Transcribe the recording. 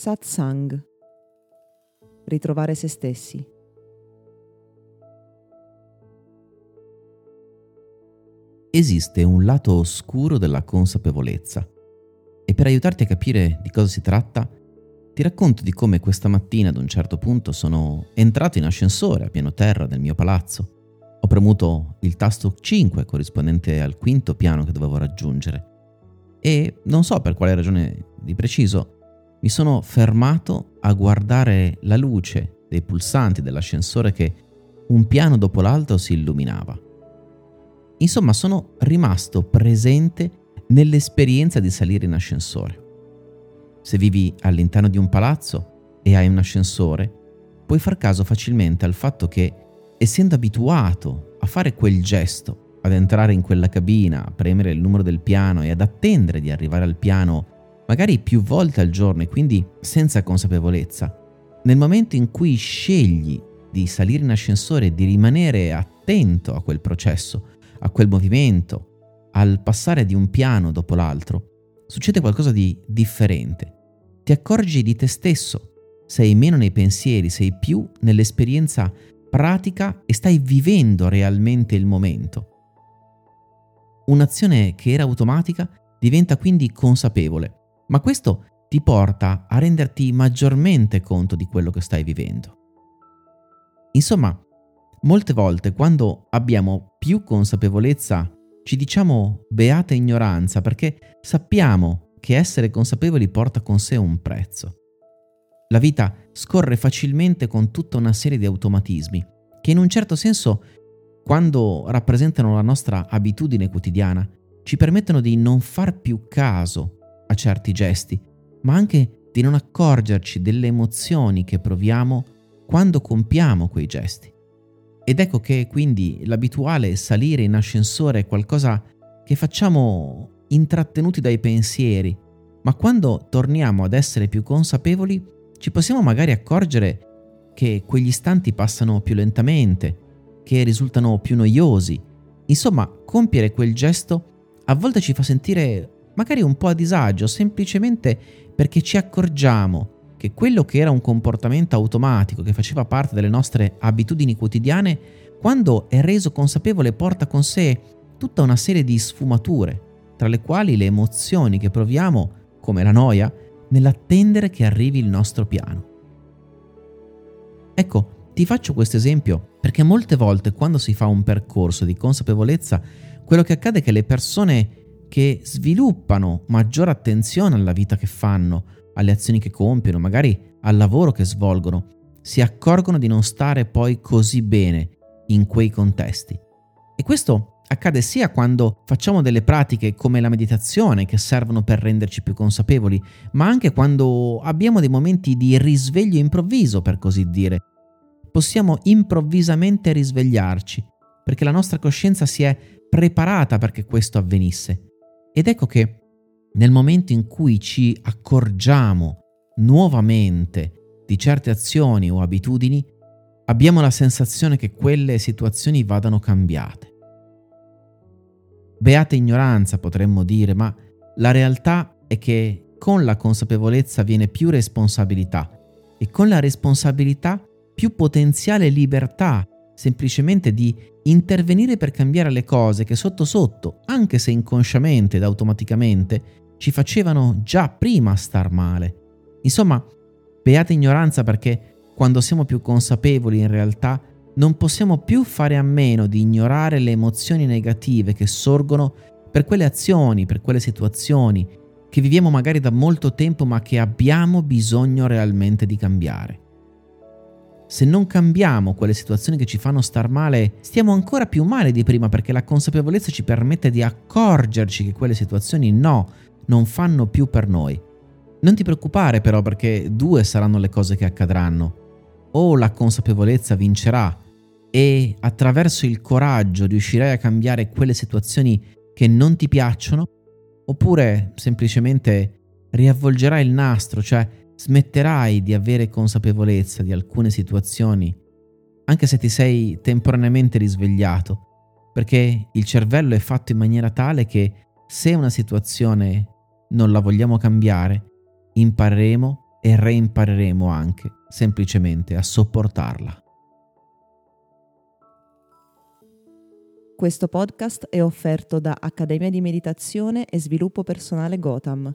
Satsang. Ritrovare se stessi. Esiste un lato oscuro della consapevolezza e per aiutarti a capire di cosa si tratta, ti racconto di come questa mattina ad un certo punto sono entrato in ascensore a piano terra del mio palazzo. Ho premuto il tasto 5 corrispondente al quinto piano che dovevo raggiungere e non so per quale ragione di preciso mi sono fermato a guardare la luce dei pulsanti dell'ascensore che un piano dopo l'altro si illuminava. Insomma, sono rimasto presente nell'esperienza di salire in ascensore. Se vivi all'interno di un palazzo e hai un ascensore, puoi far caso facilmente al fatto che, essendo abituato a fare quel gesto, ad entrare in quella cabina, a premere il numero del piano e ad attendere di arrivare al piano magari più volte al giorno e quindi senza consapevolezza, nel momento in cui scegli di salire in ascensore e di rimanere attento a quel processo, a quel movimento, al passare di un piano dopo l'altro, succede qualcosa di differente. Ti accorgi di te stesso, sei meno nei pensieri, sei più nell'esperienza pratica e stai vivendo realmente il momento. Un'azione che era automatica diventa quindi consapevole ma questo ti porta a renderti maggiormente conto di quello che stai vivendo. Insomma, molte volte quando abbiamo più consapevolezza ci diciamo beata ignoranza perché sappiamo che essere consapevoli porta con sé un prezzo. La vita scorre facilmente con tutta una serie di automatismi che in un certo senso, quando rappresentano la nostra abitudine quotidiana, ci permettono di non far più caso a certi gesti, ma anche di non accorgerci delle emozioni che proviamo quando compiamo quei gesti. Ed ecco che quindi l'abituale salire in ascensore è qualcosa che facciamo intrattenuti dai pensieri, ma quando torniamo ad essere più consapevoli ci possiamo magari accorgere che quegli istanti passano più lentamente, che risultano più noiosi. Insomma, compiere quel gesto a volte ci fa sentire magari un po' a disagio, semplicemente perché ci accorgiamo che quello che era un comportamento automatico, che faceva parte delle nostre abitudini quotidiane, quando è reso consapevole porta con sé tutta una serie di sfumature, tra le quali le emozioni che proviamo, come la noia, nell'attendere che arrivi il nostro piano. Ecco, ti faccio questo esempio perché molte volte quando si fa un percorso di consapevolezza, quello che accade è che le persone che sviluppano maggiore attenzione alla vita che fanno, alle azioni che compiono, magari al lavoro che svolgono, si accorgono di non stare poi così bene in quei contesti. E questo accade sia quando facciamo delle pratiche come la meditazione che servono per renderci più consapevoli, ma anche quando abbiamo dei momenti di risveglio improvviso, per così dire. Possiamo improvvisamente risvegliarci, perché la nostra coscienza si è preparata perché questo avvenisse. Ed ecco che nel momento in cui ci accorgiamo nuovamente di certe azioni o abitudini, abbiamo la sensazione che quelle situazioni vadano cambiate. Beata ignoranza potremmo dire, ma la realtà è che con la consapevolezza viene più responsabilità e con la responsabilità più potenziale libertà semplicemente di intervenire per cambiare le cose che sotto sotto, anche se inconsciamente ed automaticamente, ci facevano già prima star male. Insomma, beata ignoranza perché quando siamo più consapevoli in realtà non possiamo più fare a meno di ignorare le emozioni negative che sorgono per quelle azioni, per quelle situazioni che viviamo magari da molto tempo ma che abbiamo bisogno realmente di cambiare se non cambiamo quelle situazioni che ci fanno star male, stiamo ancora più male di prima perché la consapevolezza ci permette di accorgerci che quelle situazioni no, non fanno più per noi. Non ti preoccupare però perché due saranno le cose che accadranno. O la consapevolezza vincerà e attraverso il coraggio riuscirai a cambiare quelle situazioni che non ti piacciono, oppure semplicemente riavvolgerai il nastro, cioè smetterai di avere consapevolezza di alcune situazioni, anche se ti sei temporaneamente risvegliato, perché il cervello è fatto in maniera tale che se una situazione non la vogliamo cambiare, impareremo e reimpareremo anche semplicemente a sopportarla. Questo podcast è offerto da Accademia di Meditazione e Sviluppo Personale Gotham